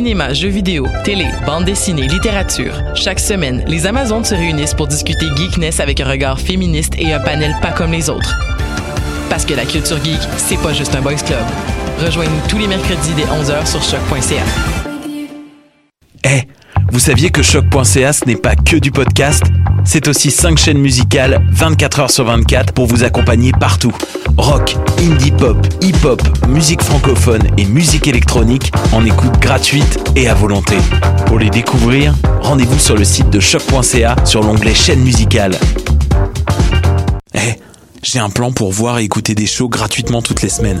Cinéma, jeux vidéo, télé, bande dessinée, littérature. Chaque semaine, les Amazones se réunissent pour discuter geekness avec un regard féministe et un panel pas comme les autres. Parce que la culture geek, c'est pas juste un boys club. Rejoignez-nous tous les mercredis dès 11h sur choc.ca. Eh, vous saviez que choc.ca ce n'est pas que du podcast? C'est aussi 5 chaînes musicales 24 heures sur 24 pour vous accompagner partout. Rock, indie pop, hip-hop, musique francophone et musique électronique en écoute gratuite et à volonté. Pour les découvrir, rendez-vous sur le site de choc.ca sur l'onglet chaîne musicale. Eh, j'ai un plan pour voir et écouter des shows gratuitement toutes les semaines.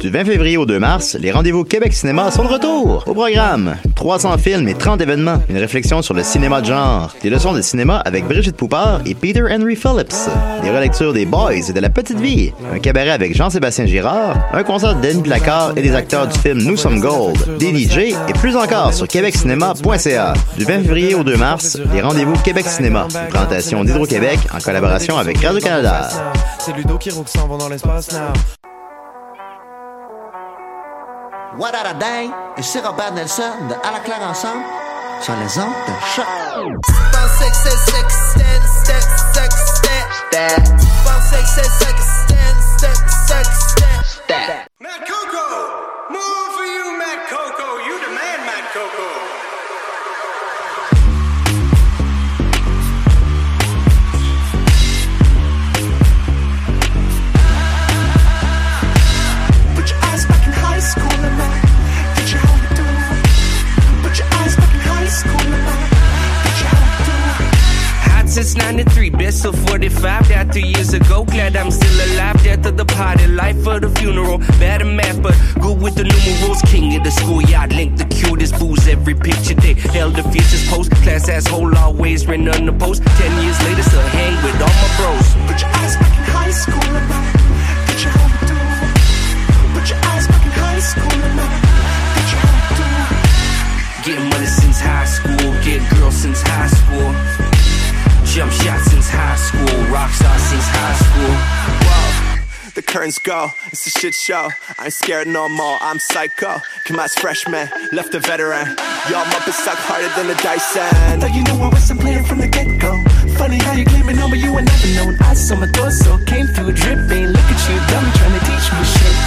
Du 20 février au 2 mars, les rendez-vous Québec Cinéma sont de retour. Au programme, 300 films et 30 événements. Une réflexion sur le cinéma de genre. Des leçons de cinéma avec Brigitte Poupard et Peter Henry Phillips. Des relectures des Boys et de La Petite Vie. Un cabaret avec Jean-Sébastien Girard. Un concert de Placard et des acteurs du film Nous sommes Gold. Des DJ et plus encore sur québeccinéma.ca. Du 20 février au 2 mars, les rendez-vous Québec Cinéma. Une présentation d'Hydro-Québec en collaboration avec Radio-Canada. C'est Ludo qui dans l'espace. What a day? Et c'est Robert Nelson de À la claire ensemble sur les ondes de choc. Matt Coco! More for you, Matt Coco! Hot since 93, best of 45. That three years ago, glad I'm still alive. Death of the party, life of the funeral. Bad at math, but good with the numerals. King of the schoolyard, link the cutest booze every picture day. Held the fiercest post, class asshole always ran on the post. Ten years later, still hang with all my bros. Put your eyes back in high school and I Get you how you do Put your eyes back in high school and Getting money since high school, get girls since high school. Jump shot since high school, rock star since high school. Whoa, the curtains go, it's a shit show. I ain't scared no more, I'm psycho. Come as freshman, left a veteran. Y'all Muppets suck harder than a Dyson. Thought you knew I wasn't playing from the get-go Funny how you claiming on me, you were never known I saw my torso, came through dripping Look at you, dumb, trying to teach me shit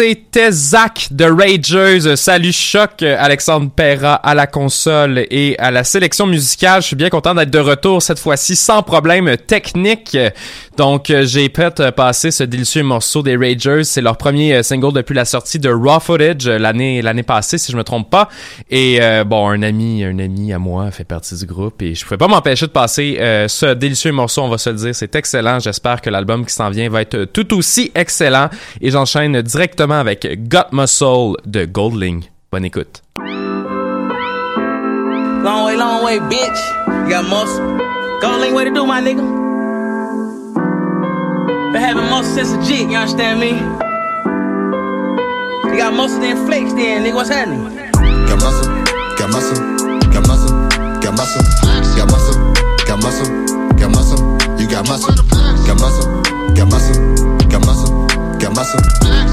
c'était Zach de Ragers. Salut Choc, Alexandre Perra à la console et à la sélection musicale. Je suis bien content d'être de retour cette fois-ci sans problème technique. Donc j'ai peut-être passé ce délicieux morceau des Ragers. C'est leur premier single depuis la sortie de Raw Footage l'année l'année passée si je me trompe pas. Et euh, bon, un ami un ami à moi fait partie du groupe et je pouvais pas m'empêcher de passer euh, ce délicieux morceau. On va se le dire, c'est excellent. J'espère que l'album qui s'en vient va être tout aussi excellent. Et j'enchaîne directement avec Got My Soul de Goldling. Bonne écoute. Long way, long way, bitch. You got muscle. Goldling, way to do, my nigga. Been having muscle since a jit, you understand me? You got muscle then flex then, nigga. What's happening? Got muscle, got muscle, got muscle, got muscle, got muscle, got muscle, got muscle. You got muscle, got muscle, got muscle, got muscle, got muscle,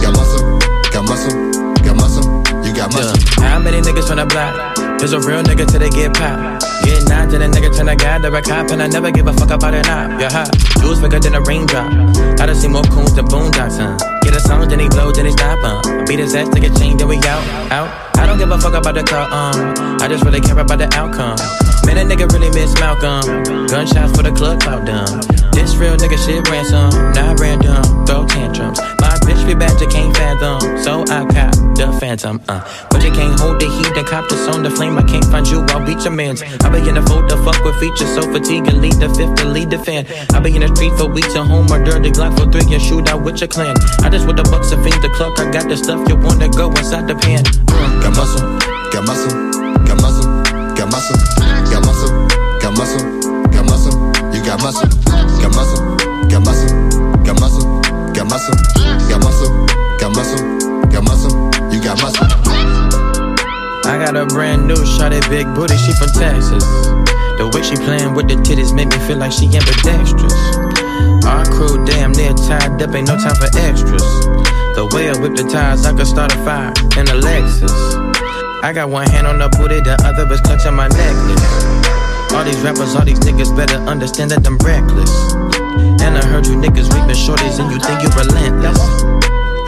got muscle, got muscle, got muscle. You got muscle. Yeah. How many niggas tryna block? There's a real nigga till they get popped. Get nine to the nigga turn a guy to a cop, and I never give a fuck about it now. Yeah, hot. Jules bigger than a raindrop. I done seen more coons than boondocks, huh? Get a song, then he blow, then he stop, uh. Beat his ass, take a chain, then we out, out. I don't give a fuck about the car, um. I just really care about the outcome. Man, a nigga really miss Malcolm. Gunshots for the club clout dumb. This real nigga shit ransom, not random. Throw tantrums. My bitch be bad, you can't fathom. So I cop the phantom, uh. But you can't hold the heat, the cop just on the flame. I can't find you, I'll beat your mans. I be in the fold the fuck with features, so fatigue and lead the fifth to lead the fan. I be in the street for weeks at home, or dirty Glock for three and shoot out with your clan. I just with the bucks and feed the clock. I got the stuff you wanna go inside the pan. Uh. Got muscle, got muscle, got muscle, got muscle, got muscle, got muscle, got muscle. You got muscle, got muscle, got muscle, got muscle, got muscle, got muscle, got muscle, got muscle. You got muscle. I got a brand new shot at big booty, she from Texas. The way she playing with the titties make me feel like she ambidextrous. Our crew damn near tied up, ain't no time for extras. The way I whip the tires, I could start a fire in a Lexus. I got one hand on the booty, the other is clutching my necklace. All these rappers, all these niggas better understand that I'm reckless. And I heard you niggas reaping shorties and you think you relentless.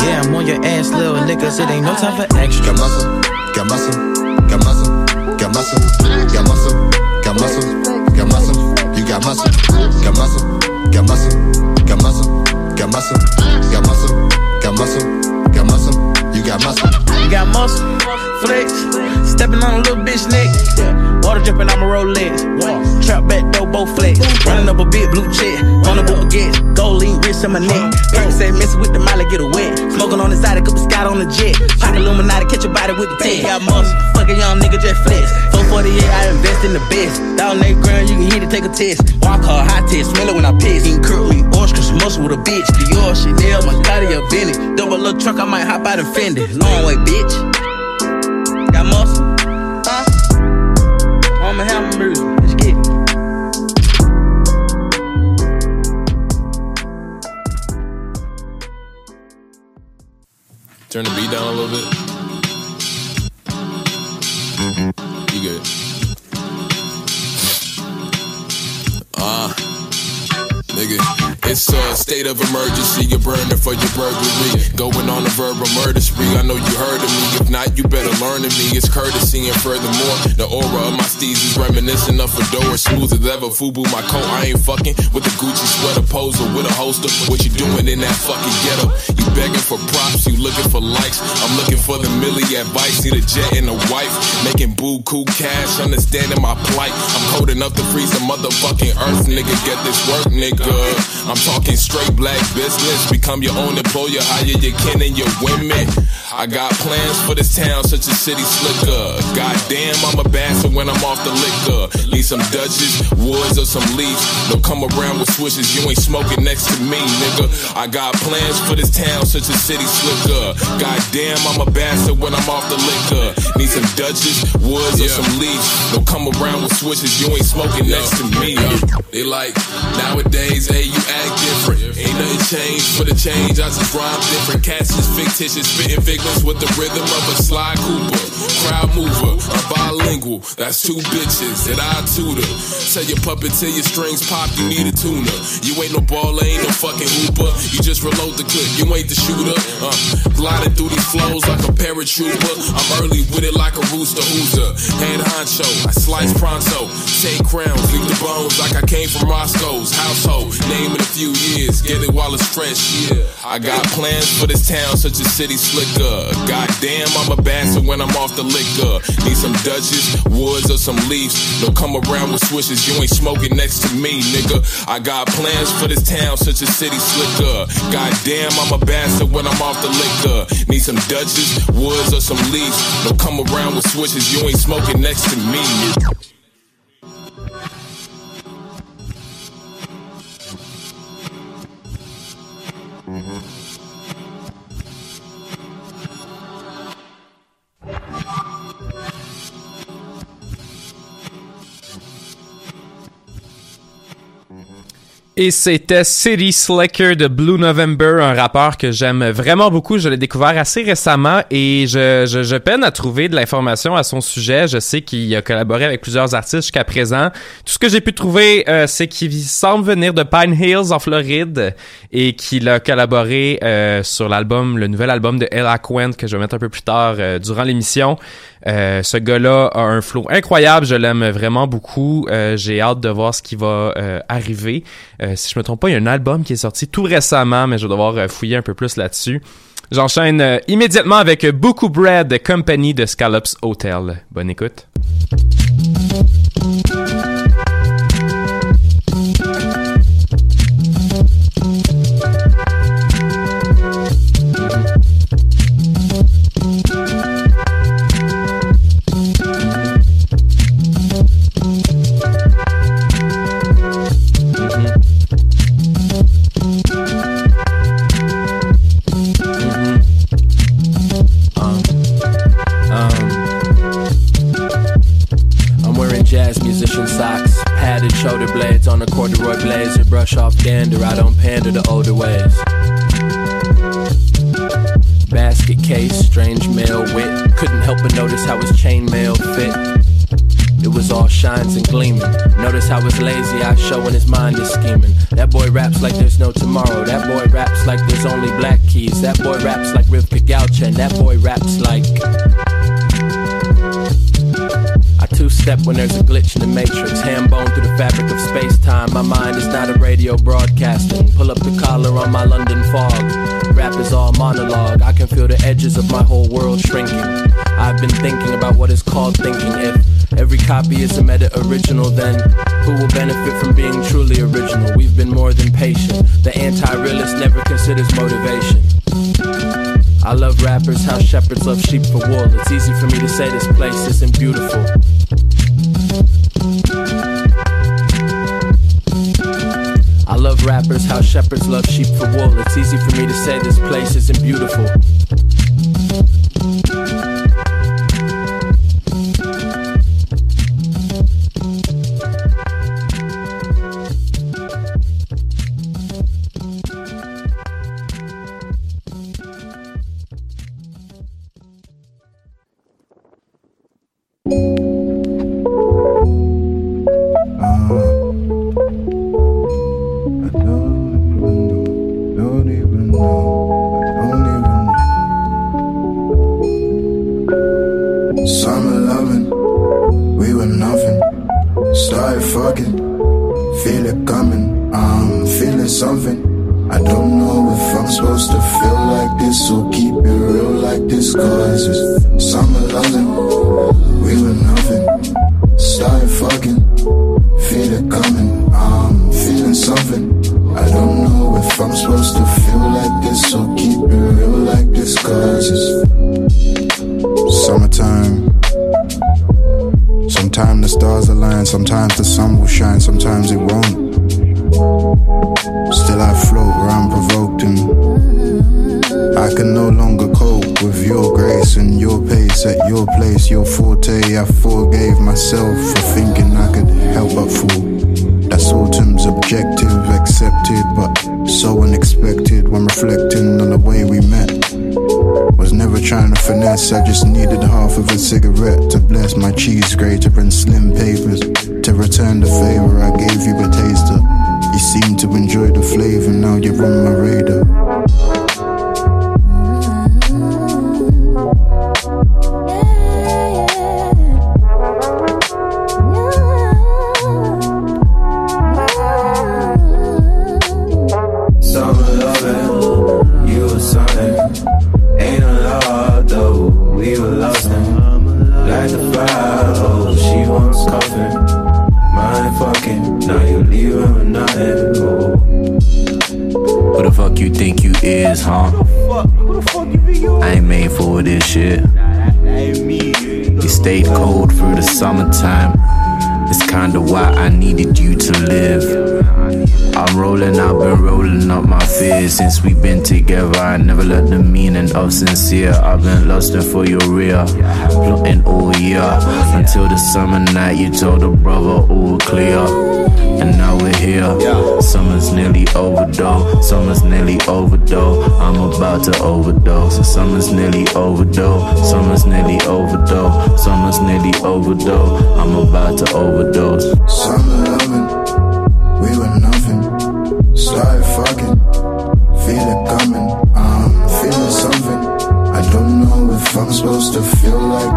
Yeah, I'm on your ass, little niggas, it ain't no time for extra. Got muscle, got muscle, got muscle, got muscle, got muscle, got muscle, got muscle. You got muscle, got muscle, got muscle, got muscle, got muscle, got muscle, got muscle, got muscle. You got muscle. You got muscle, flex, stepping on a little bitch neck. Water dripping on my Rolex. Trap back door, both flex. Running up a big blue check. On a baguette. Gold lean wrist on my neck. Perk said messing with the molly, get a wet. Smoking on the side, cup of Scott on the jet. Pop Illuminati, catch a body with the tech. Got muscle, fuck a young nigga, just flex. 448, I invest in the best. Down that ground, you can hit it, take a test. Walk hard, high test, smell it when I piss. Eating curl me, orange crush muscle with a bitch. Dior, Chanel, Mascati, or Vinny. Double little truck, I might hop out and fend it. Long way, bitch. Got muscle, huh? I'ma have my music. Turn the beat down a little bit. You good. Ah, nigga. It's a state of emergency. You're burning for your burglary. Going on a verbal murder spree. I know you heard of me. If not, you better learn of me. It's courtesy and furthermore, the aura of my steez is reminiscent of Fedora. Smooth as ever. Fubu, my coat. I ain't fucking with the Gucci sweater poser with a holster. What you doing in that fucking ghetto? You begging for props. You looking for likes. I'm looking for the milli advice. See the jet and the wife. Making boo cool cash. Understanding my plight. I'm cold enough to freeze the motherfucking earth, nigga. Get this work, nigga. I'm talking straight black business. Become your own employer, hire your kin and your women. I got plans for this town, such a city slicker. Goddamn, I'm a bastard when I'm off the liquor. Need some Dutches, woods, or some leaves. Don't come around with swishes, you ain't smoking next to me, nigga. I got plans for this town, such a city slicker. Goddamn, I'm a bastard when I'm off the liquor. Need some Dutches, woods, or some leaves. Don't come around with swishes, you ain't smoking next to me. They like, nowadays, hey, you act different. Ain't nothing changed for the change, I just rhyme different. Cats is fictitious, spitting figments with the rhythm of a Sly Cooper. Crowd mover. I'm bilingual, that's two bitches that I tutor. Tell your puppet till your strings pop, you need a tuner. You ain't no baller, ain't no fucking hooper. You just reload the clip, you ain't the shooter. Uh, gliding through these flows like a paratrooper. I'm early with it like a rooster hooser. Head honcho, I slice pronto. Take crowns, leave the bones like I came from Roscoe's household. Name in a few years, get it while it's fresh, yeah. I got plans for this town, such a city slicker. Goddamn, I'm a bastard when I'm off the liquor. Need some Dutches, woods, or some leaves. Don't come around with swishes, you ain't smoking next to me, nigga. I got plans for this town, such a city slicker. Goddamn, I'm a bastard when I'm off the liquor. Need some Dutches, woods, or some leaves. Don't come around with swishes, you ain't smoking next to me, nigga. Et c'était City Slicker de Blue November, un rappeur que j'aime vraiment beaucoup. Je l'ai découvert assez récemment et je, je, je peine à trouver de l'information à son sujet. Je sais qu'il a collaboré avec plusieurs artistes jusqu'à présent. Tout ce que j'ai pu trouver, euh, c'est qu'il semble venir de Pine Hills en Floride et qu'il a collaboré euh, sur l'album, le nouvel album de Ella Quent que je vais mettre un peu plus tard euh, durant l'émission. Euh, ce gars-là a un flow incroyable, je l'aime vraiment beaucoup. Euh, J'ai hâte de voir ce qui va euh, arriver. Euh, si je me trompe pas, il y a un album qui est sorti tout récemment, mais je vais devoir euh, fouiller un peu plus là-dessus. J'enchaîne euh, immédiatement avec Beaucoup Bread Company de Scallops Hotel. Bonne écoute. Blades on a corduroy blazer, brush off dander. I don't pander to older ways. Basket case, strange male wit. Couldn't help but notice how his chainmail fit. It was all shines and gleaming. Notice how his lazy eye showing his mind is scheming. That boy raps like there's no tomorrow. That boy raps like there's only black keys. That boy raps like Rivka. And that boy raps like. Two step when there's a glitch in the matrix. Ham bone through the fabric of space time. My mind is not a radio broadcasting. Pull up the collar on my London fog. Rap is all monologue. I can feel the edges of my whole world shrinking. I've been thinking about what is called thinking. If every copy is a meta original, then who will benefit from being truly original? We've been more than patient. The anti realist never considers motivation. I love rappers, how shepherds love sheep for wool. It's easy for me to say this place isn't beautiful. I love rappers, how shepherds love sheep for wool. It's easy for me to say this place isn't beautiful. Is, huh? I ain't made for this shit. You stayed cold through the summertime. It's kinda why I needed you to live. I'm rolling, I've been rolling up my fears since we've been together. I never learned the meaning of sincere. I've been lusting for your rear, plotting all year until the summer night. You told a brother all clear, and now here. Summer's nearly over though. Summer's nearly over though. I'm about to overdose. Summer's nearly over though. Summer's nearly over though. Summer's nearly over though. I'm about to overdose. Summer loving, we were nothing. Started fucking, feel it coming. I'm feeling something. I don't know if I'm supposed to feel like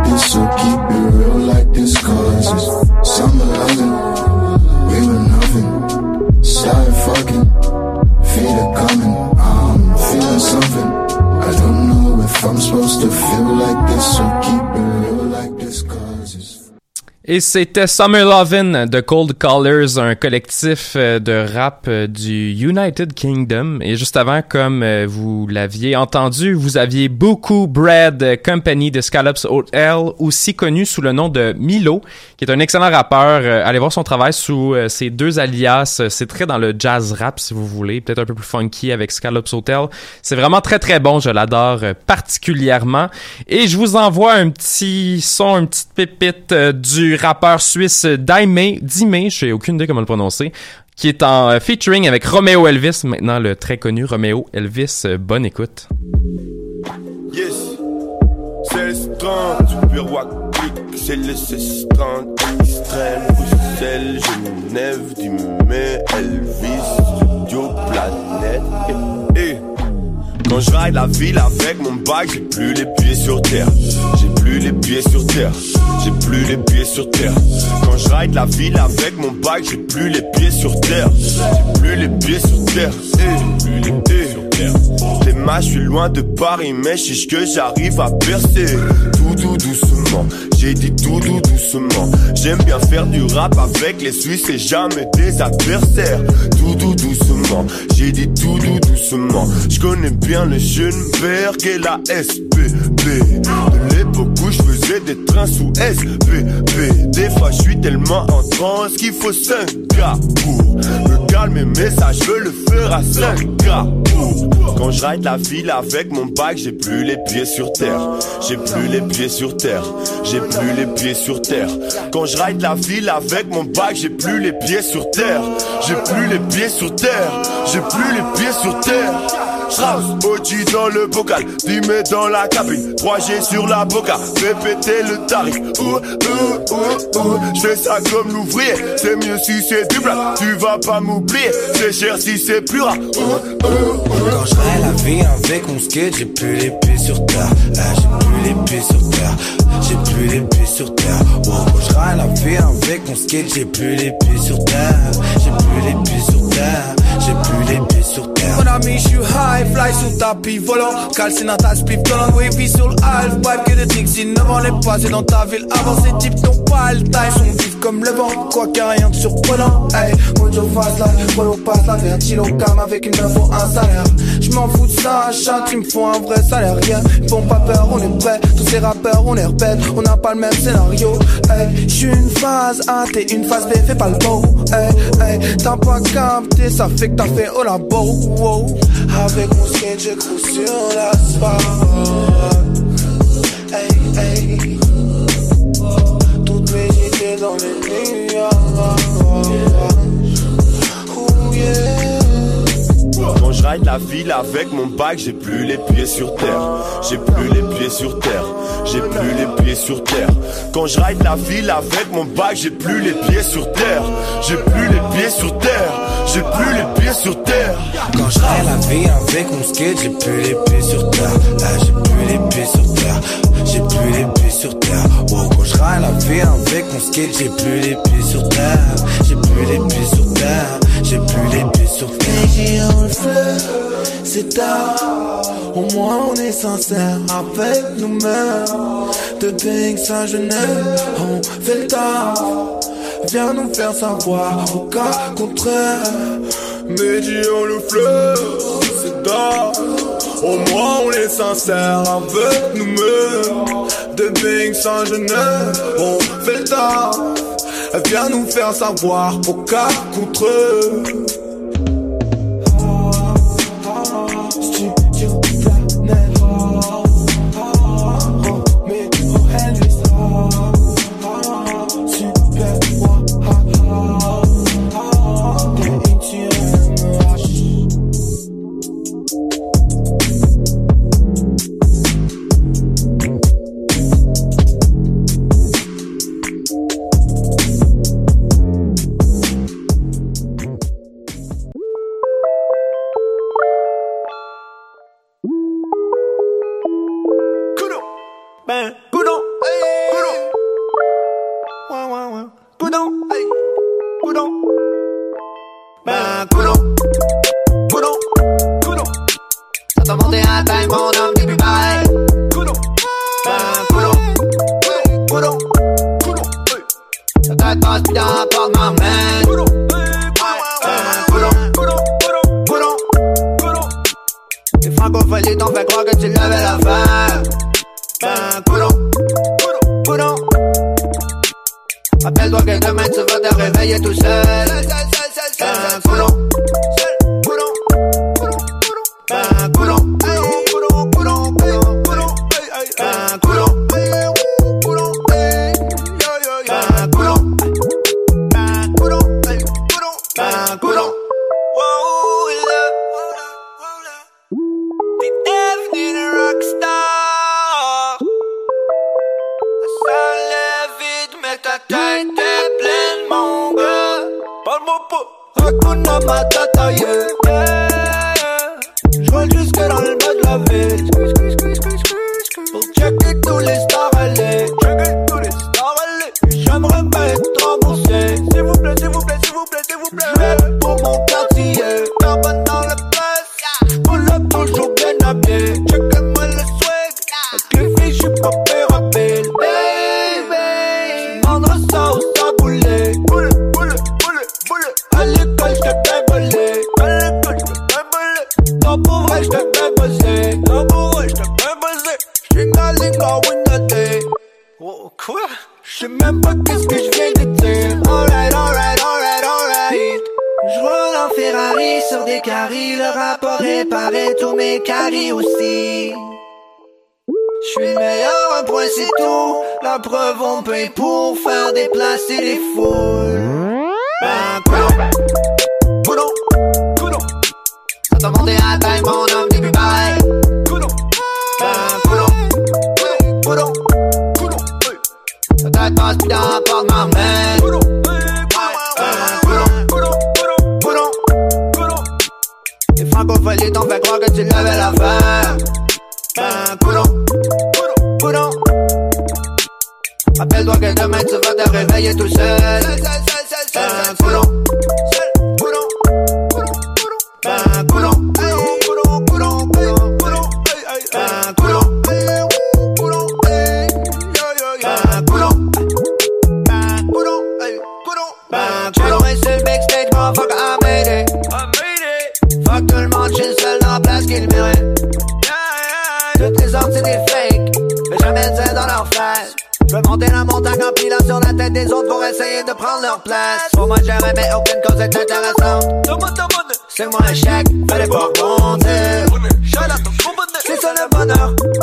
Et c'était Summer Lovin' de Cold Callers, un collectif euh, de rap euh, du United Kingdom. Et juste avant, comme euh, vous l'aviez entendu, vous aviez beaucoup Bread Company de Scallops Hotel, aussi connu sous le nom de Milo, qui est un excellent rappeur. Allez voir son travail sous ses deux alias. C'est très dans le jazz rap, si vous voulez, peut-être un peu plus funky avec Scallops Hotel. C'est vraiment très très bon, je l'adore particulièrement. Et je vous envoie un petit son, une petite pépite du rappeur suisse Daime, Dime, je sais aucune idée comment le prononcer, qui est en euh, featuring avec Romeo Elvis, maintenant le très connu Romeo Elvis. Euh, bonne écoute. Yes, c'est le strand du bureau c'est le strand extrême, Bruxelles, Genève, Dimé, Elvis, Studio, Planète, et, et. Quand je ride la ville avec mon bac, j'ai plus les pieds sur terre. J'ai plus les pieds sur terre. J'ai plus les pieds sur terre. Quand je ride la ville avec mon bac, j'ai plus les pieds sur terre. J'ai plus les pieds sur terre. Eh, plus les pieds sur terre. Je suis loin de Paris, mais je que j'arrive à percer. Tout doux doucement, j'ai dit tout doux doucement. J'aime bien faire du rap avec les Suisses et jamais des adversaires. Tout doux doucement, j'ai dit tout doux doucement. Je connais bien le Schönberg et la SPB. De l'époque où je faisais des trains sous SPB. Des fois, je suis tellement en transe qu'il faut 5 gars pour me calmer, mais ça, je veux le faire à 5 gars pour. Quand je ride la ville avec mon bac, j'ai plus les pieds sur terre. J'ai plus les pieds sur terre. J'ai plus les pieds sur terre. Quand je ride la ville avec mon bac, j'ai plus les pieds sur terre. J'ai plus les pieds sur terre. J'ai plus les pieds sur terre. Strauss, Oji dans le bocal, Dimé dans la cabine, 3G sur la boca, fais péter le tarif. Ouh, ouh, ouh, ouh, je ça comme l'ouvrier, c'est mieux si c'est du plat, tu vas pas m'oublier, c'est cher si c'est plus rare. Ouh, ouh. Quand je la vie avec mon skate, j'ai plus les pieds sur terre. J'ai plus les pieds sur terre. J'ai plus les pieds sur terre. Quand je la vie avec mon skate, j'ai plus les pieds sur terre. J'ai plus les pieds sur terre. J'ai plus les pieds sur terre. Mon ami, je suis high, fly sous tapis volant. Calcine dans ta spliff, collant, wavy sur le half pipe. Que des tricks, si neuf ans est passé dans ta ville. Avant ces types n'ont pas le taille, sont vifs comme le vent. Quoi a rien de surprenant. Hey, mojo fast life, follow pass la vers Chilo cam avec une meuf pour un salaire. Je m'en fous de ça, chat, ils me font un vrai salaire. Yeah, ils font pas peur, on est prêts. Tous ces on les répète, on n'a pas le même scénario. Hey, je une phase A, t'es une phase B, fais pas le beau. Hey, hey, t'as pas capté, ça fait que t'as fait au labo. Wow. Avec mon skate, je cours sur l'asphalte. Hey, hey. Toutes mes idées dans les nuages. Quand je ride la ville avec mon bac, j'ai plus les pieds sur terre. J'ai plus les pieds sur terre. J'ai plus les pieds sur terre. Quand je ride la ville avec mon bac, j'ai plus les pieds sur terre. J'ai plus les pieds sur terre. J'ai plus les pieds sur terre. Quand je la vie avec mon skate J'ai plus les pieds sur terre. Là j'ai plus les pieds sur terre. J'ai plus les pieds sur terre. Quand je la vie avec mon skate J'ai plus les pieds sur terre. J'ai plus les pieds sur terre. J'ai plus les pieds sur terre. J'ai le C'est tard. Au moins on est sincère Avec nous-mêmes. De dingue ça je n'aime On fait le tard Viens nous faire savoir, au cas contraire. Médions le fleur, c'est d'art Au moins on est sincère avec nous-mêmes. De Bing sans Genève, on fait le tard. Viens nous faire savoir, au cas contre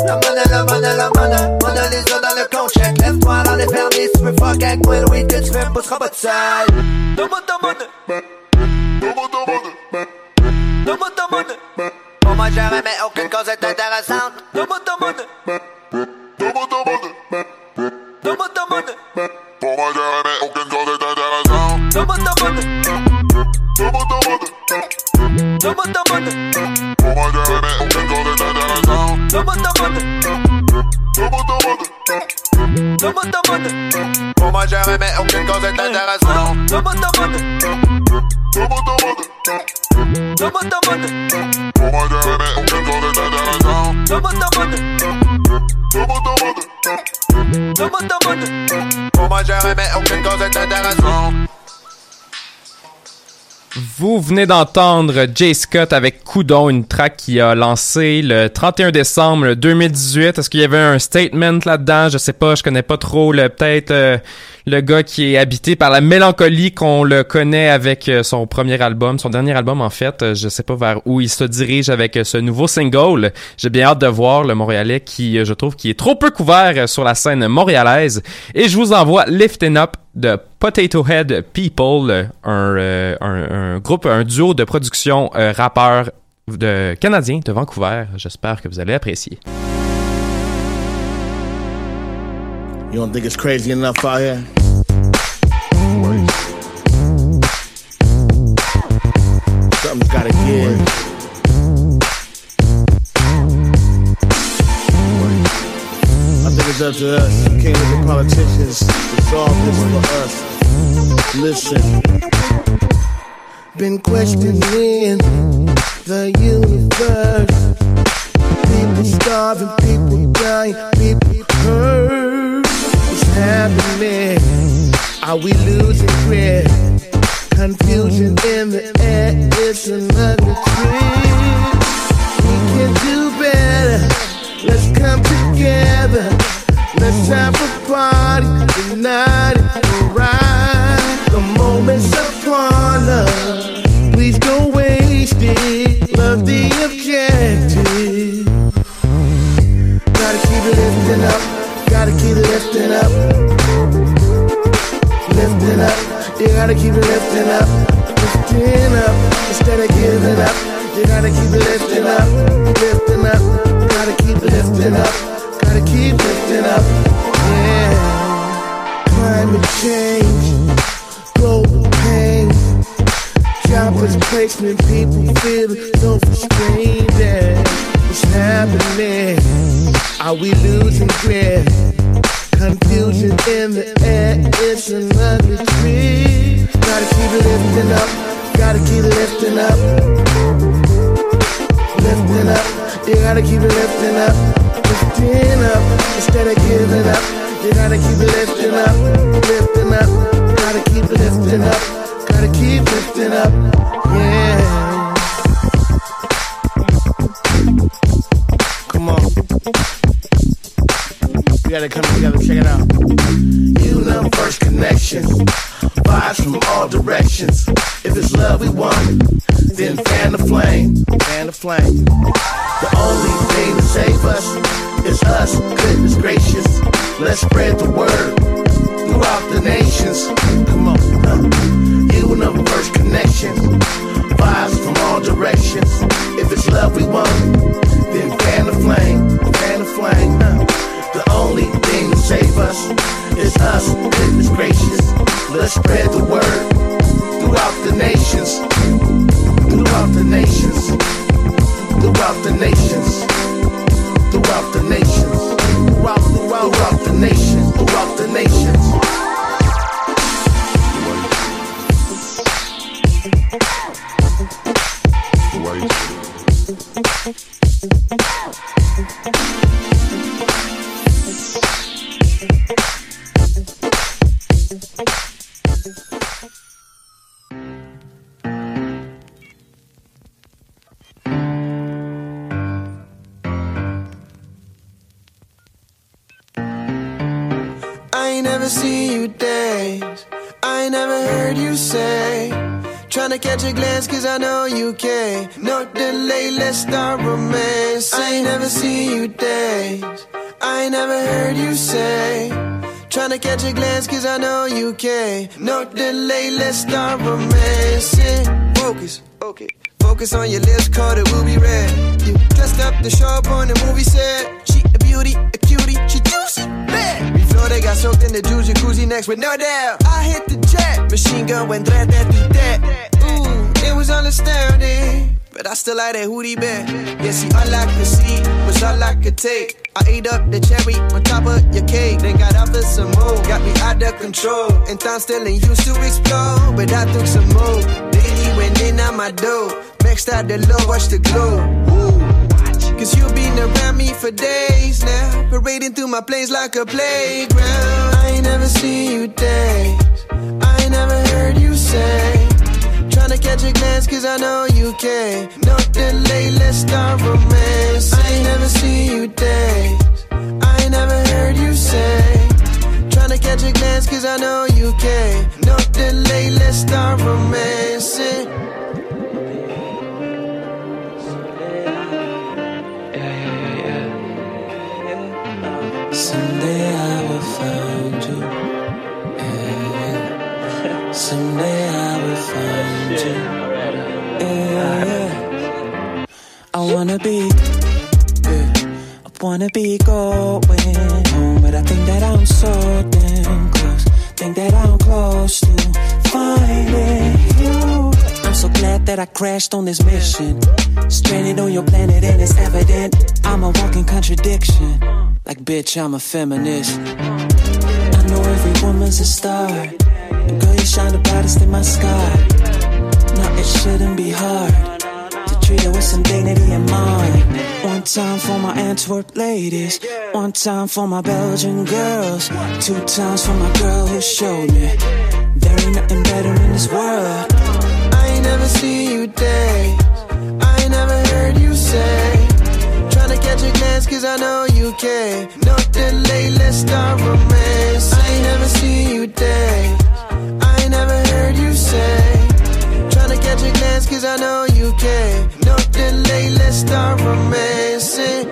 La monnaie, la monnaie, la monnaie. On a les yeux dans le compte check. Lève-toi dans les permis. Tu veux fuck avec moi, Louis, tu fais poussera pas de sale. Donne-moi ta monnaie. Donne-moi ta monnaie. Donne-moi ta monnaie. Pour moi, j'ai jamais aucune cause de remets aucune cause est intéressante. Vous venez d'entendre Jay Scott avec Coudon, une track qui a lancé le 31 décembre 2018. Est-ce qu'il y avait un statement là-dedans? Je sais pas, je connais pas trop. le Peut-être euh, le gars qui est habité par la mélancolie qu'on le connaît avec euh, son premier album, son dernier album en fait. Euh, Je sais pas vers où il se dirige avec euh, ce nouveau single. J'ai bien hâte de voir le Montréalais qui, je trouve, qui est trop peu couvert sur la scène montréalaise. Et je vous envoie Lifting Up de Potato Head People, un, un, un groupe, un duo de production rappeur de canadien de Vancouver. J'espère que vous allez apprécier. You don't think it's crazy enough out here? Something's gotta give. I think it's up to us. You can't look at politicians to solve this for us. Listen. Been questioning the universe. People starving, people dying, people hurt. Happening? Are we losing grip? Confusion in the air, it's another trip. We can do better. Let's come together. Let's have a party, united, alright. Gotta keep lifting up. Lifting up. Instead of giving up. You gotta keep lifting up. Lifting up. Gotta keep lifting up. Gotta keep lifting up. Yeah. Climate change. Global pain. Jobless placement, people feeling so frustrated. What's happening? Are we losing grip? Confusion in the air, it's another trip. Gotta keep lifting up, gotta keep lifting up. Lifting up, you gotta keep lifting up. Lifting up, instead of giving up. You gotta keep lifting up, lifting up. Gotta keep lifting up, gotta keep lifting up. Yeah. Come on. We gotta come together, check it out. Universe connection, vibes from all directions. If it's love we want, then fan the flame, fan the flame. The only thing to save us is us, goodness gracious. Let's spread the word throughout the nations. Come on, huh? Universe connection, vibes from all directions. If it's love we want, then fan the flame, fan the flame. The only thing to save us is us. Let's spread the word throughout the nations, throughout the nations, throughout the nations, throughout the nations, throughout, throughout, throughout the nations, throughout the nations. No delay, let's start romance. I ain't never seen you dance. I ain't never heard you say. Tryna catch a glance, cause I know you can. No delay, let's start romancing. Focus, okay. Focus on your lips, color it will be red. You dressed up show up on the movie set. She a beauty, a cutie, she juicy, bad. Before they got soaked in the juice jacuzzi next with no doubt. I hit the jet, machine gun went that that that. It was understanding. But I still like that hoodie bear. Yeah, see, unlock the seat was all I could take. I ate up the cherry on top of your cake. Then got out for some more. Got me out of control. And time still ain't used to explode. But I took some more. Daily went in on my dough. Maxed out the low, watch the glow. Woo. Cause you've been around me for days now. Parading through my place like a playground. I ain't never seen you dance. I ain't never heard you say. Tryna catch a glance cause I know you can. No delay, let's start romance. I ain't never seen you dance. I ain't never heard you say. Tryna catch a glance cause I know you can. No delay, let's start romancing. Someday I will find you. Yeah. Someday I Yeah. I wanna be. Yeah. I wanna be going home, but I think that I'm so damn close. Think that I'm close to finding you. I'm so glad that I crashed on this mission. Stranded on your planet, and it's evident I'm a walking contradiction. Like, bitch, I'm a feminist. I know every woman's a star. Girl, you shine the brightest in my sky. Now, it shouldn't be hard to treat her with some dignity in mind. One time for my Antwerp ladies, one time for my Belgian girls, two times for my girl who showed me there ain't nothing better in this world. I ain't never seen you dance. I ain't never heard you say. Tryna catch a glance cause I know you can. No delay, let's start romance. I ain't never seen you dance. I ain't never heard you say. Tryna catch a glance cause I know you can. No delay, let's start romancing.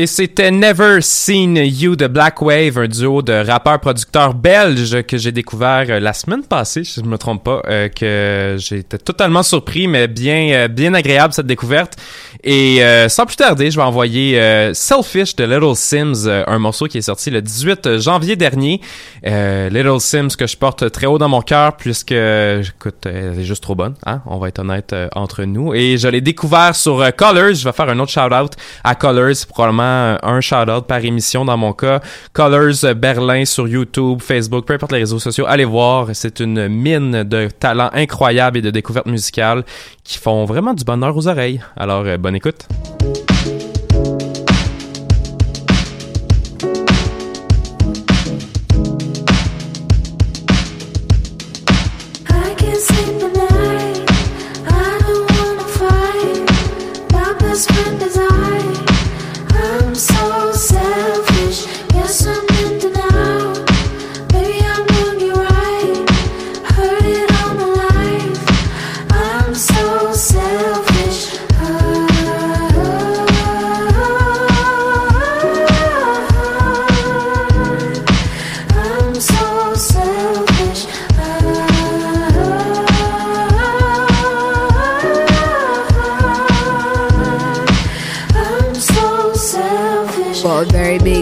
Et c'était Never Seen You de Black Wave, un duo de rappeurs-producteurs belges que j'ai découvert euh, la semaine passée, si je me trompe pas, euh, que j'étais totalement surpris, mais bien euh, bien agréable cette découverte. Et euh, sans plus tarder, je vais envoyer euh, Selfish de Little Sims, euh, un morceau qui est sorti le 18 janvier dernier. Euh, Little Sims que je porte très haut dans mon cœur puisque, écoute, elle est juste trop bonne, hein? On va être honnête euh, entre nous. Et je l'ai découvert sur euh, Colors. Je vais faire un autre shout-out à Colors, probablement euh, un shout-out par émission dans mon cas. Colors euh, Berlin sur YouTube, Facebook, peu importe les réseaux sociaux. Allez voir, c'est une mine de talents incroyables et de découvertes musicales qui font vraiment du bonheur aux oreilles. Alors, euh, bonne écoute.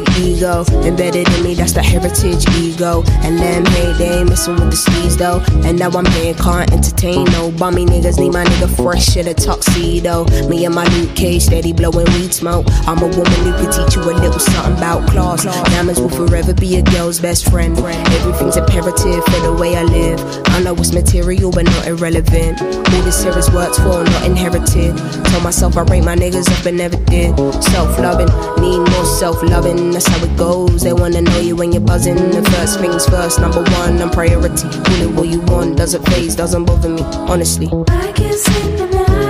Big ego embedded in me, that's the heritage ego. And them hey, they ain't messing with the steez though. And now I'm here, can't entertain no bummy niggas. Need my nigga fresh in a tuxedo. Me and my Luke Cage steady blowing weed smoke. I'm a woman who can teach you a little something about class. Diamonds will forever be a girl's best friend. Everything's imperative for the way I live. I know it's material, but not irrelevant. All this here is worked for, not inherited. Tell myself I rate my niggas up, and never did. Self loving, need more self loving. That's how it goes. They wanna know you when you're buzzing. The first things first, number one, I'm priority. Call what you want, doesn't phase, doesn't bother me, honestly. I can't sleep at night.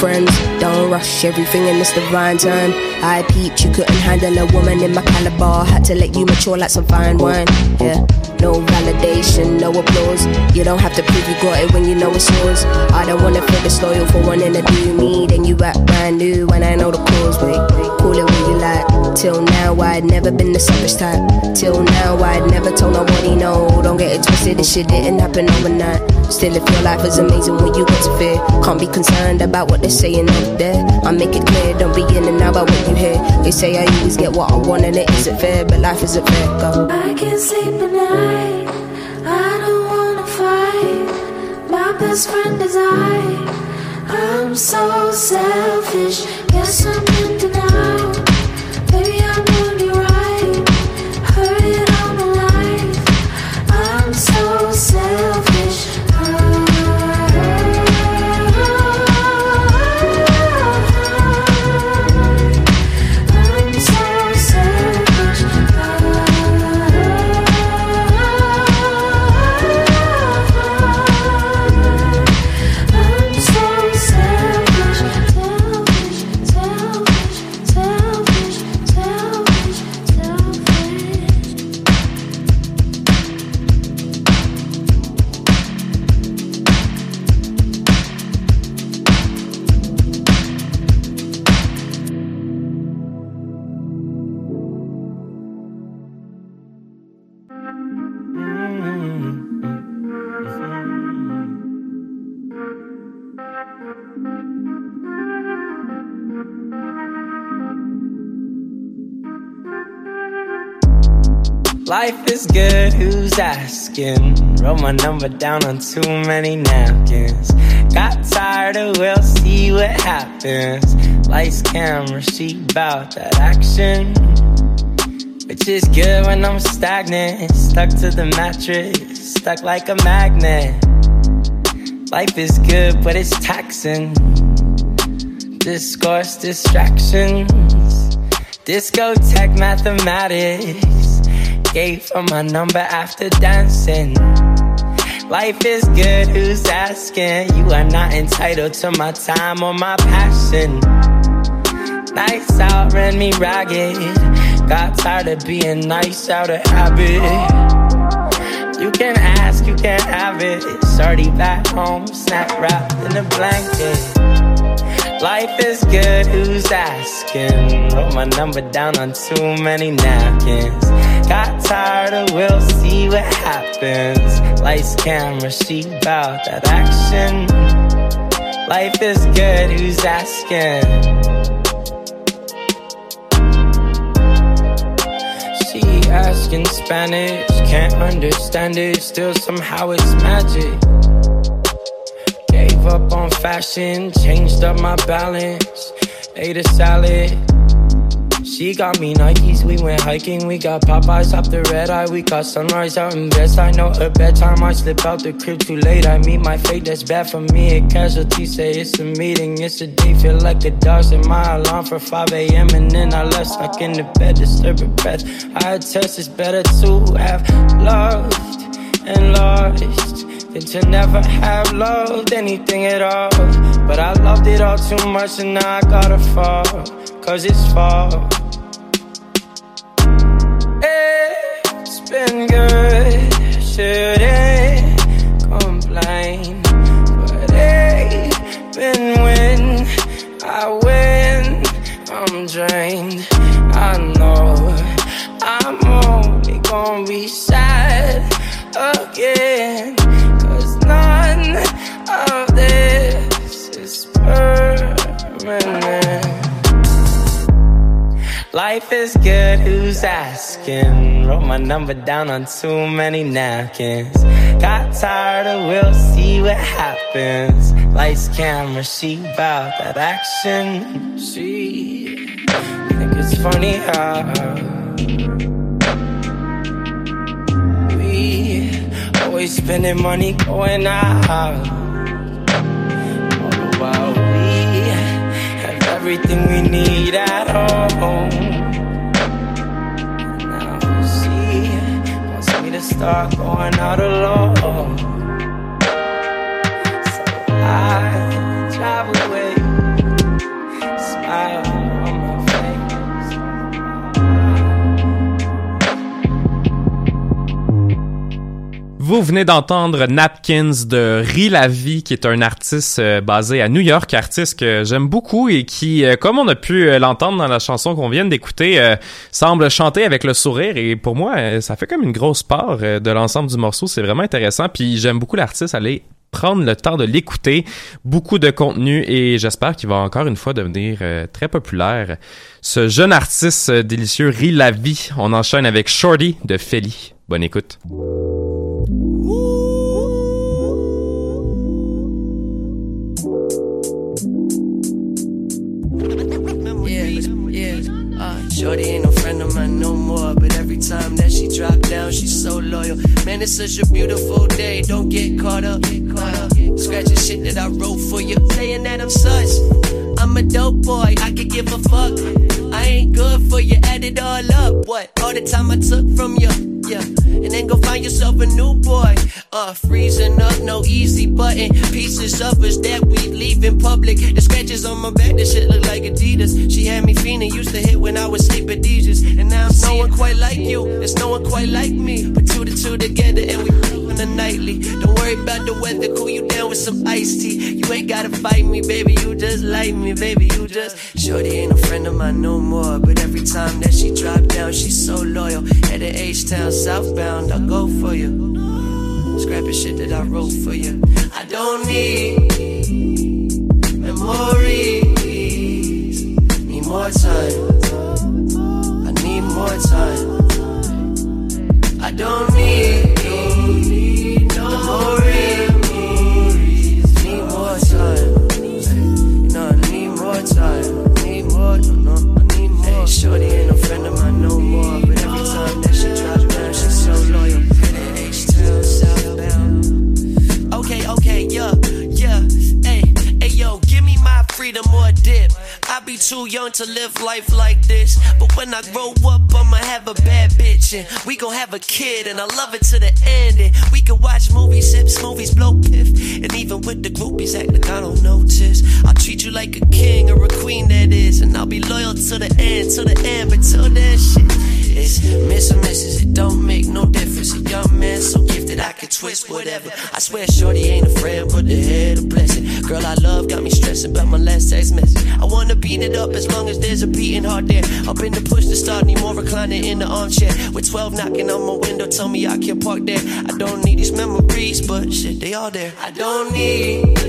Friends. Don't rush everything in this divine time. I peeped, you couldn't handle a woman in my caliber. Had to let you mature like some fine wine. Yeah, no validation, no applause. You don't have to prove you got it when you know it's yours. I don't wanna feel disloyal for wanting to do me. Then you act brand new when I know the cause. Wait, call it what you like. Till now, I'd never been the selfish type. Till now, I'd never told nobody no. Don't get it twisted, this shit didn't happen overnight. Still, if your life is amazing when you get to fear, can't be concerned about what they're saying out there. I make it clear, don't be in and out about what you hear. They say I always get what I want and it isn't fair, but life isn't fair. Go. I can't sleep at night. I don't wanna fight. My best friend is I. I'm so selfish. Yes, I'm in denial. Life is good, who's asking? Wrote my number down on too many napkins. Got tired of, we'll see what happens. Lights, camera, she bout that action. Which is good when I'm stagnant. Stuck to the mattress, stuck like a magnet. Life is good, but it's taxing. Discourse, distractions. Discotheque mathematics. Gave her my number after dancing. Life is good, who's asking? You are not entitled to my time or my passion. Nights out ran me ragged. Got tired of being nice out of habit. You can ask, you can't have it. It's already back home, snack wrapped in a blanket. Life is good, who's asking? Wrote my number down on too many napkins. Got tired of, we'll see what happens. Lights, camera, she bout that action. Life is good, who's asking? She asking Spanish, can't understand it, still somehow it's magic. Gave up on fashion, changed up my balance, ate a salad. She got me Nikes, we went hiking, we got Popeyes off the red eye, we got sunrise out in best. I know her bedtime, I slip out the crib too late. I meet my fate, that's bad for me. A casualty say it's a meeting, it's a day, feel like the dogs in my alarm for 5 a.m. And then I left stuck in the bed, disturbing breath. I attest it's better to have loved and lost than to never have loved anything at all. But I loved it all too much and now I gotta fall, cause it's fall. It's been good, shouldn't complain. But been when I win, I'm drained. I know I'm only gonna be sad again. Cause none of this is permanent. Life is good, who's asking? Wrote my number down on too many napkins. Got tired of we'll see what happens. Lights, camera, she bout that action. She think it's funny how we always spending money going out. Everything we need at home. Now she wants me to start going out alone. So I drive away, smile Vous venez d'entendre Napkins de Rie la vie, qui est un artiste euh, basé à New York, artiste que j'aime beaucoup et qui, euh, comme on a pu euh, l'entendre dans la chanson qu'on vient d'écouter, semble chanter avec le sourire. Et pour moi, ça fait comme une grosse part de l'ensemble du morceau. C'est vraiment intéressant. Puis j'aime beaucoup l'artiste. Allez prendre le temps de l'écouter. Beaucoup de contenu et j'espère qu'il va encore une fois devenir très populaire. Ce jeune artiste délicieux Rie la vie. On enchaîne avec Shorty de Feli. Bonne écoute. Shorty ain't no friend of mine no more, but every time that she drop down, she's so loyal. Man, it's such a beautiful day. Don't get caught up. Scratching shit that I wrote for you, saying that I'm such. I'm a dope boy, I could give a fuck. I ain't good for you, add it all up. What? All the time I took from you, yeah. And then go find yourself a new boy. Uh, freezing up, no easy button. Pieces of us that we leave in public. The scratches on my back, this shit look like Adidas. She had me fiending, used to hit when I was sleep at And now I'm no one quite like you, there's no one quite like me. Put two to two together and we the nightly. Don't worry about the weather, cool you down with some iced tea. You ain't gotta fight me, baby, you just like me, baby, you just. Shorty ain't a friend of mine no more, but every time that she drop down, she's so loyal. Headed H-Town, southbound, I'll go for you. Scrapping shit that I wrote for you. I don't need memories. Need more time. I need more time. I don't need I be too young to live life like this. But when I grow up, I'ma have a bad bitch. And we gon' have a kid, and I love it to the end. And we can watch movies, sip smoothies, blow piff. And even with the groupies, act like I don't notice. I'll treat you like a king or a queen, that is. And I'll be loyal to the end, to the end. But till then, shit. It's miss or misses, it don't make no difference. A young man so gifted, I can twist whatever. I swear, shorty ain't a friend, but the head a blessing. Girl, I love got me stressing about my last text message. I wanna beat it up as long as there's a beating heart there. Up in the push to start, need more reclining in the armchair. With 12 knocking on my window, tell me I can't park there. I don't need these memories, but shit, they all there. I don't need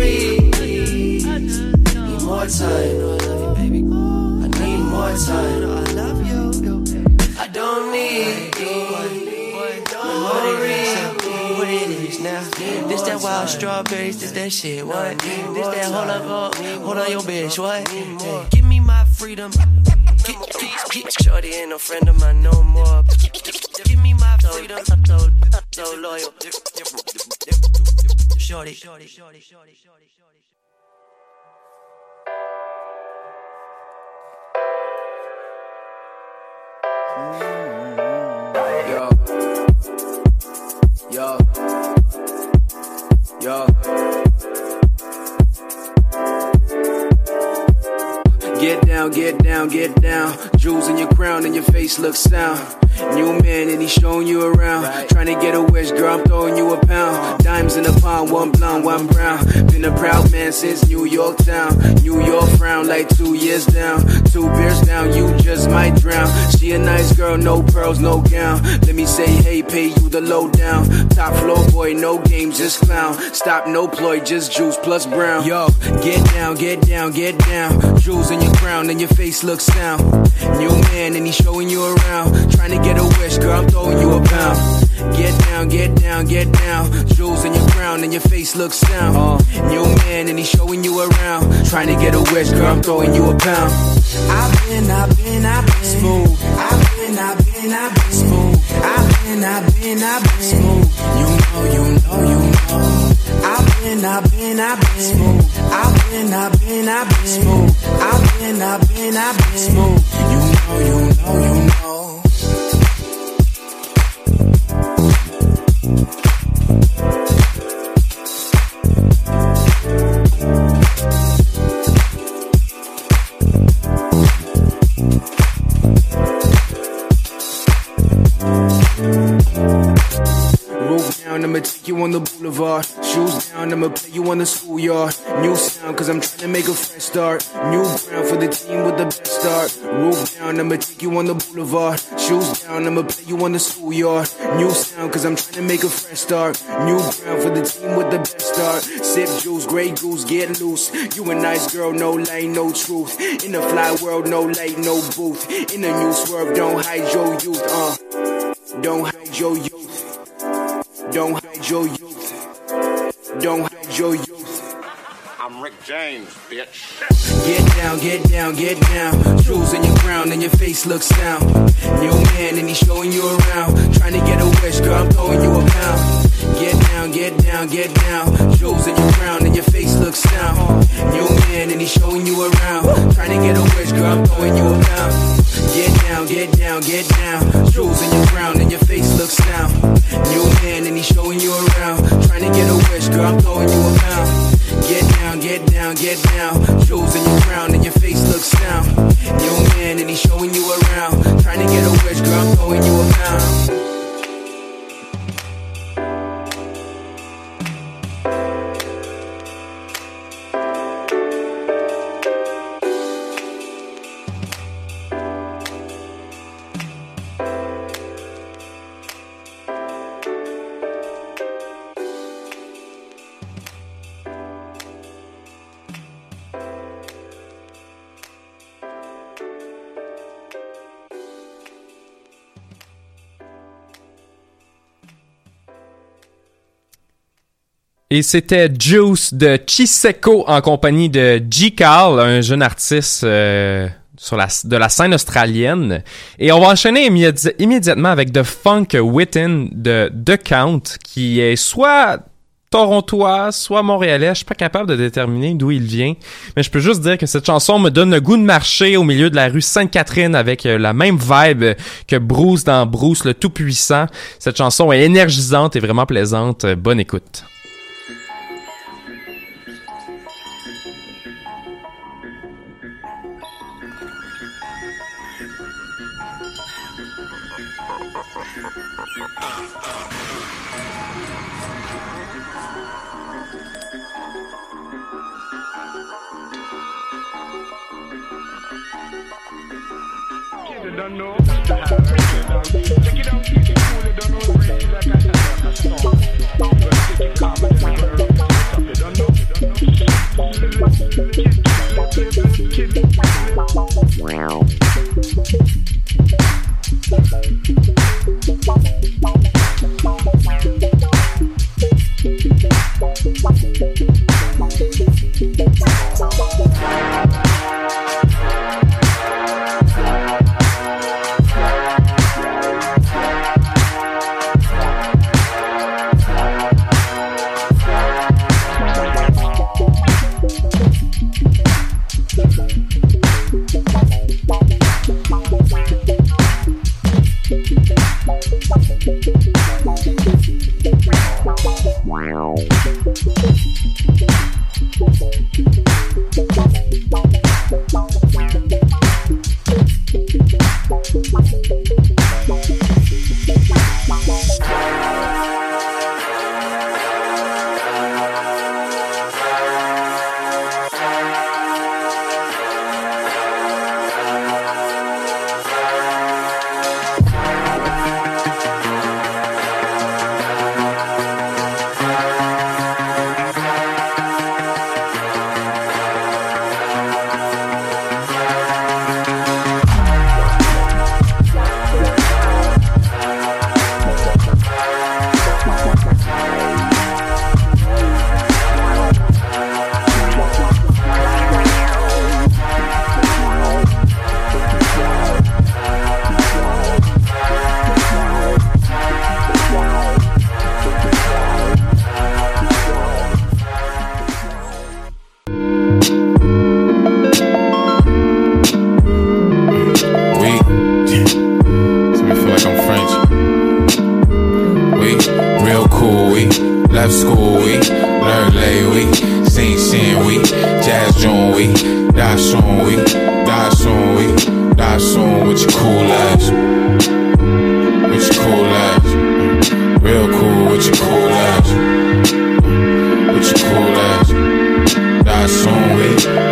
memories. Need more time. More time. I love you. I don't need memories. What it is now? This that wild strawberries, this that shit. What? This that hold up, hold on your bitch. What? Give me my freedom. Get, get, get. Shorty ain't no friend of mine no more. Give me my freedom. I'm so, so loyal. Shorty. Shorty. Shorty. Shorty. Mm-hmm. Yo. Yo. Yo. Get down, get down, get down. Jewels in your crown and your face looks sound. New man and he's showing you around. Trying to get a wish, girl, I'm throwing you a pound. Dimes in a pound, one blonde, one brown. Been a proud man since New York town. New York frown like two years down. Two beers down, you just might drown. She a nice girl, no pearls, no gown. Let me say, hey, pay you the low down. Top floor boy, no games, just clown. Stop, no ploy, just juice plus brown. Yo, get down, get down, get down. Jewels in your crown and your face looks sound. New man and he's showing you around. Trying to get a wish, girl, I'm throwing you a pound. Get down, get down, get down. Jewels in your crown and your face looks sound. New man and he's showing you around. Trying to get a wish, girl, I'm throwing you a pound. I've been, I've been, I've been smooth. I've been, I've been, I've been smooth. I've been, I've been, I've been smooth. You know, you know, you know. I've been, I've been, I've been smooth. I've been, I've been, I've been smooth. I've been, I've been, I've been smooth. You know, you know, you know. I'ma take you on the boulevard. Shoes down, I'ma play you on the schoolyard. New sound, cause I'm trying to make a fresh start. New ground for the team with the best start. Roof down, I'ma take you on the boulevard. Shoes down, I'ma play you on the schoolyard. New sound, cause I'm trying to make a fresh start. New ground for the team with the best start. Sip juice, Grey Goose, get loose. You a nice girl, no lane, no truth. In the fly world, no light, no booth. In the new swerve, don't hide your youth, uh. Don't hide your youth. Don't hide your youth. Don't hide your youth. I'm Rick James, bitch. Get down, get down, get down. Jewels in your crown and your face looks sound. New man and he's showing you around. Trying to get a wish, girl, I'm throwing you a pound. Get down, get down, get down. Jewels in your crown and your face looks sound. New man and he's showing you around. Trying to get a wish, girl, I'm throwing you a pound. Get down, get down, get down. Jewels in your crown and your face looks sound. New man and he's showing you around. Trying to get a wish, girl, I'm throwing you a pound. Get down, get down, get down. Jewels in your crown and your face looks sound. New man and he's showing you around. Trying to get a wish, girl, I'm throwing you a Et c'était Juice de Chiseko en compagnie de G. Carl, un jeune artiste euh, sur la, de la scène australienne. Et on va enchaîner immédi- immédiatement avec The Funk Within de The Count, qui est soit torontois, soit montréalais. Je suis pas capable de déterminer d'où il vient. Mais je peux juste dire que cette chanson me donne le goût de marcher au milieu de la rue Sainte-Catherine avec euh, la même vibe que Bruce dans Bruce le Tout-Puissant. Cette chanson est énergisante et vraiment plaisante. Bonne écoute. Thank Die soon. We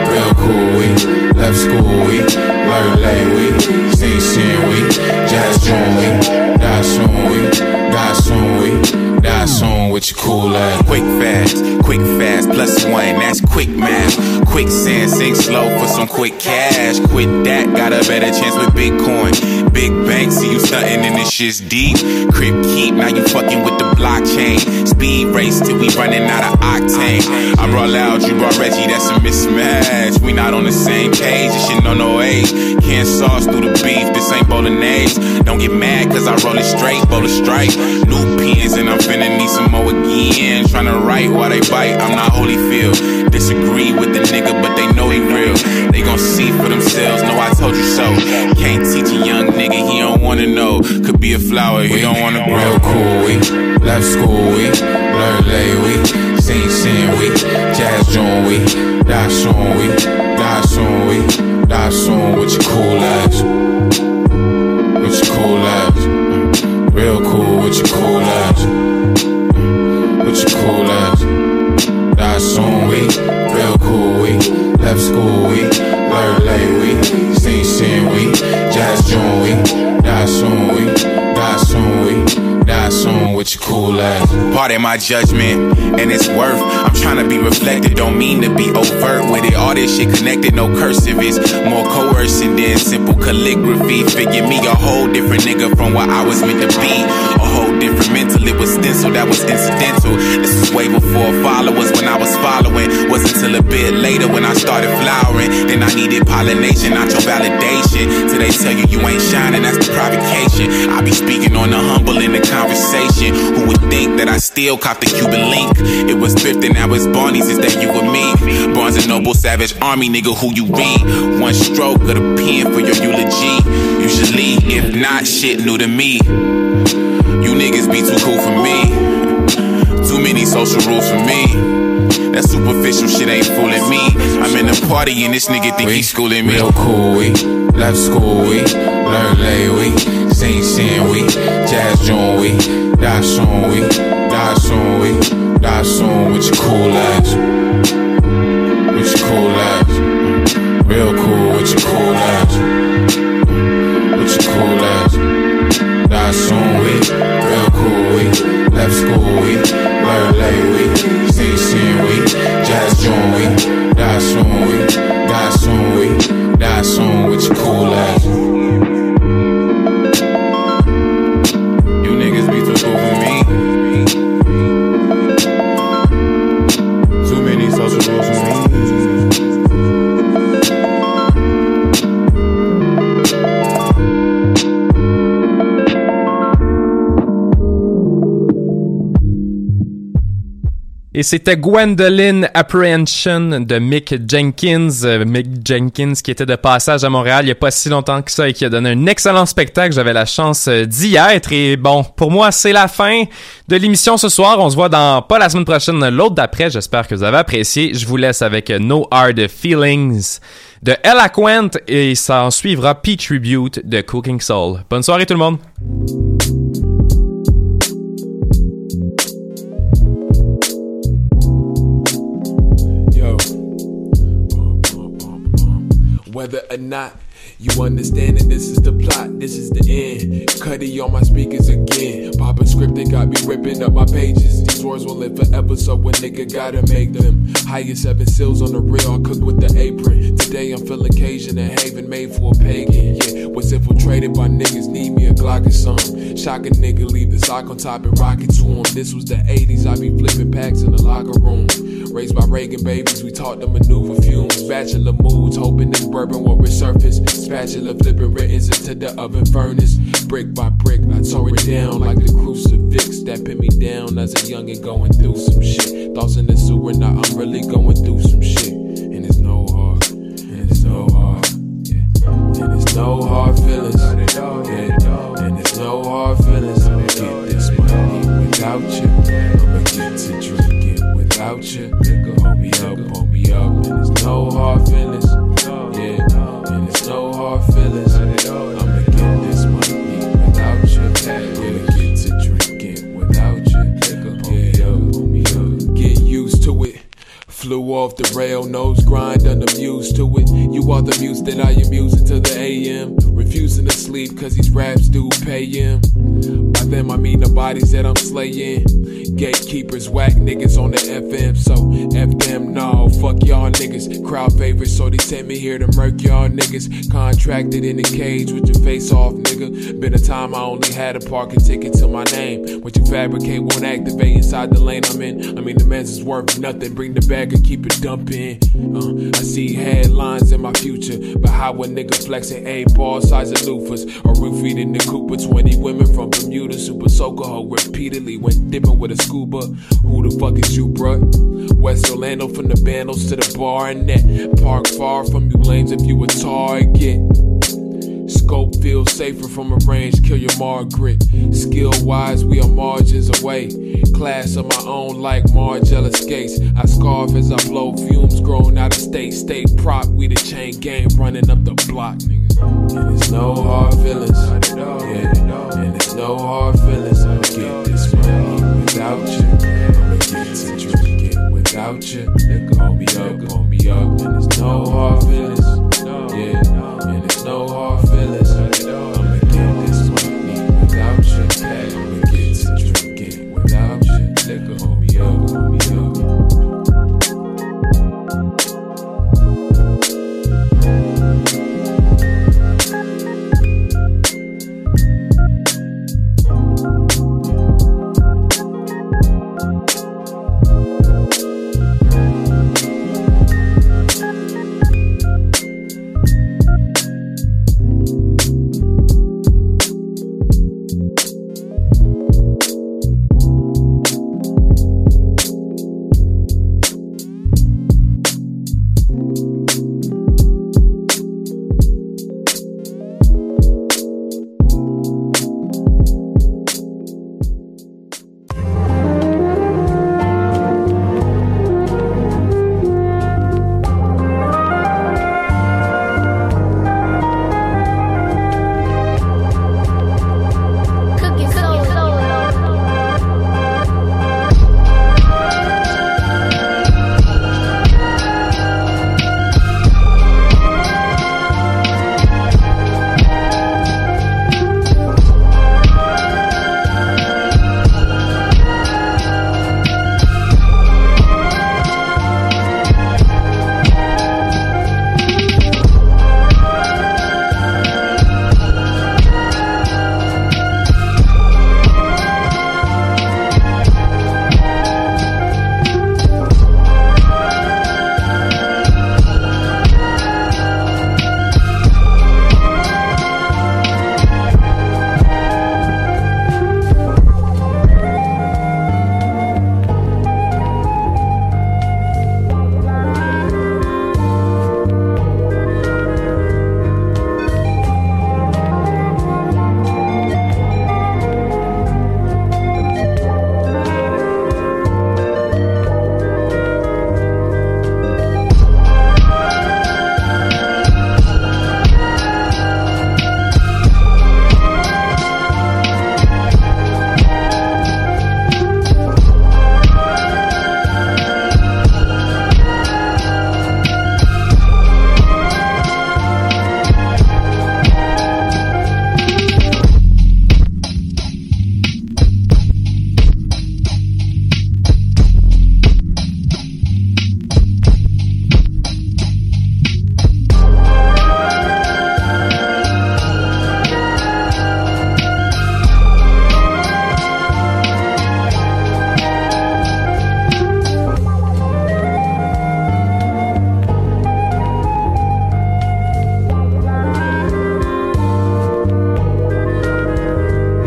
real cool. We left school. We learn late. We See sin. We jazz joint. We die soon. We die soon. We die soon with your cool ass. Quick fast, quick fast, plus one, that's quick math. Quicksand, sink slow for some quick cash. Quit that, got a better chance with Bitcoin. Big bank, see you stunting and this shit's deep. Crip keep, now you fucking with blockchain. Speed race till we running out of octane. I roll out, you brought Reggie, that's a mismatch. We not on the same page, this shit no no age. Can't sauce through the beef, this ain't bolognese. Don't get mad, cause I roll it straight, bowl of strike. New pins, and I'm finna need some more again. Tryna write while they bite, I'm not Holyfield. Disagree with the nigga, but they know he real. They gon' see for themselves, know I told you so. Can't teach a young nigga, he don't wanna know. Could be a flower, he don't wanna grow. Real cool, we left school, week, learn late, week, sing sin, week, jazz joint, week, die soon, we die soon, we die soon with your cool ass, with your cool ass, real cool with your cool ass, with your cool ass, die soon, we real cool, week, left school, week, learn late, week, sing sin, week, jazz joint, week, die soon, we die soon, we soon with your cool ass. Pardon my judgment, and it's worth. I'm trying to be reflected, don't mean to be overt with it. All this shit connected, no cursive. It's more coercion than simple calligraphy. Figure me a whole different nigga from what I was meant to be. Different mental, it was stencil, that was incidental. This was way before followers when I was following. Was until a bit later when I started flowering. Then I needed pollination, not your validation. Till they tell you you ain't shining, that's the provocation. I be speaking on the humble in the conversation. Who would think that I still cop the Cuban link? It was thrifting, now it's Barney's, is that you or me? Barnes and Noble, Savage Army, nigga, who you read? One stroke of the pen for your eulogy. Usually, if not, shit new to me. You be too cool for me. Too many social rules for me. That superficial shit ain't fooling me. I'm in a party and this nigga think he's schooling me. Real cool, we left school, we learn late, we sing sin, we jazz joint, we die soon, we die soon, we die soon with your cool ass, Et c'était Gwendoline Apprehension de Mick Jenkins. Euh, Mick Jenkins qui était de passage à Montréal il n'y a pas si longtemps que ça et qui a donné un excellent spectacle. J'avais la chance euh, d'y être. Et bon, pour moi, c'est la fin de l'émission ce soir. On se voit dans pas la semaine prochaine, l'autre d'après. J'espère que vous avez apprécié. Je vous laisse avec euh, No Hard Feelings de Eloquent et ça en suivra Peach Tribute de Cooking Soul. Bonne soirée tout le monde! Whether or not you understand that this is the plot, this is the end. Cudi on my speakers again. Papa scripting got me ripping up my pages. These words will live forever, so a nigga gotta make them. Highest seven seals on the real, I cook with the apron. Today I'm feeling Cajun and Haven made for a pagan. Yeah, was infiltrated by niggas, need me a Glock or something. Shock a nigga, leave the sock on top and rock it to him. This was the 80s, I be flipping packs in the locker room. Raised by Reagan babies, we taught them maneuver fumes. Bachelor moods, hoping this bourbon will resurface. Spatula flipping writtens into the oven furnace. Brick by brick, I tore it down like the crucifix pinned me down as a youngin' going through some shit. Thoughts in the sewer, now I'm really going through some shit. And it's no hard, and it's no hard. And it's no hard feelings, yeah. And it's no hard feelings. I'ma get this money without you. I'ma get to drinking without you. Hold me up, hold me up. And it's no hard feelings, yeah. And it's no hard feelings. I'ma get this money without you. I'ma get to drinking without you. Nigga, hold me up, hold me up. Get used to it. Flew off the rail, nose grind, unamused to it. You are the muse that I am using to the AM. Refusing to sleep cause these raps do pay him. By them I mean the bodies that I'm slaying. Gatekeepers, whack niggas on the FM, so F them, no, fuck y'all niggas. Crowd favorites, so they sent me here to murk y'all niggas. Contracted in a cage with your face off, nigga. Been a time I only had a parking ticket to my name. What you fabricate won't activate inside the lane I'm in. I mean, the man's is worth nothing. Bring the bag and keep it dumping. Uh, I see headlines in my future, but how a nigga flexing A ball of loofahs. Or roofied in the Cooper, 20 women from Bermuda, super soaker repeatedly went dipping with a scuba. Who the fuck is you, bruh? West Orlando from the bandos to the bar and net. Park far from you lames if you a target. Scope feels safer from a range, kill your Margaret. Skill wise, we are margins away. Class of my own, like Margella skates. I scarf as I blow fumes, growing out of state. State prop, we the chain gang running up the block, and it's no hard feelings. Yeah, and it's no hard feelings. I'ma get this money without you. I'ma get to drinking without you. They Call me up, call me up. And it's no hard feelings.